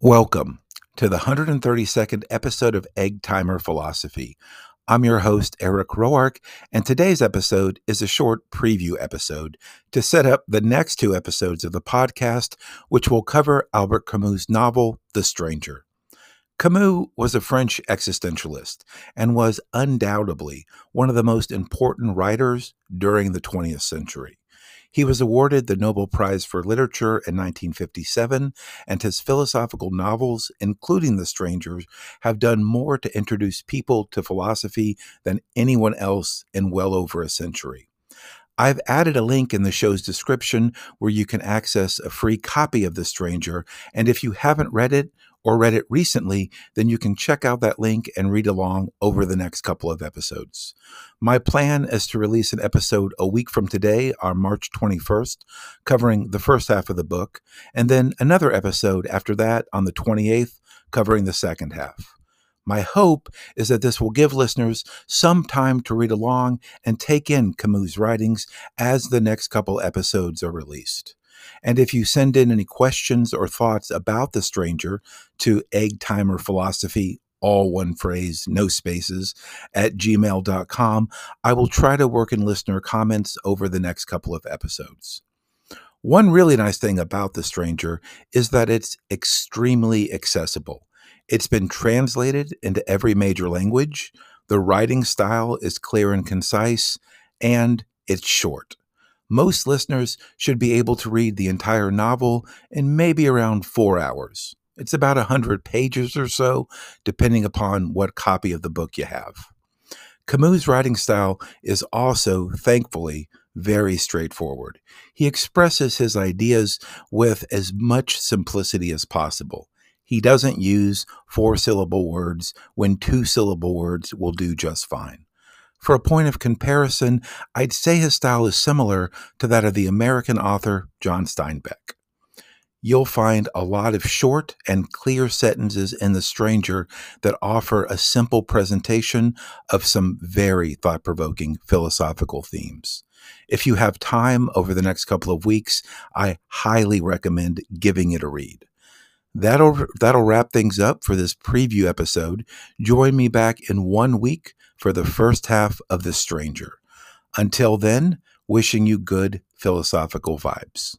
Welcome to the 132nd episode of Egg Timer Philosophy. I'm your host, Eric Roark, and today's episode is a short preview episode to set up the next two episodes of the podcast, which will cover Albert Camus' novel, The Stranger. Camus was a French existentialist and was undoubtedly one of the most important writers during the 20th century. He was awarded the Nobel Prize for Literature in 1957, and his philosophical novels, including The Strangers, have done more to introduce people to philosophy than anyone else in well over a century. I've added a link in the show's description where you can access a free copy of The Stranger, and if you haven't read it or read it recently, then you can check out that link and read along over the next couple of episodes. My plan is to release an episode a week from today on March 21st, covering the first half of the book, and then another episode after that on the 28th, covering the second half. My hope is that this will give listeners some time to read along and take in Camus' writings as the next couple episodes are released. And if you send in any questions or thoughts about The Stranger to Egg Timer Philosophy, all one phrase, no spaces, at gmail.com, I will try to work in listener comments over the next couple of episodes. One really nice thing about The Stranger is that it's extremely accessible. It's been translated into every major language. The writing style is clear and concise, and it's short. Most listeners should be able to read the entire novel in maybe around four hours. It's about 100 pages or so, depending upon what copy of the book you have. Camus' writing style is also, thankfully, very straightforward. He expresses his ideas with as much simplicity as possible. He doesn't use four syllable words when two syllable words will do just fine. For a point of comparison, I'd say his style is similar to that of the American author John Steinbeck. You'll find a lot of short and clear sentences in The Stranger that offer a simple presentation of some very thought provoking philosophical themes. If you have time over the next couple of weeks, I highly recommend giving it a read. That'll that'll wrap things up for this preview episode. Join me back in 1 week for the first half of The Stranger. Until then, wishing you good philosophical vibes.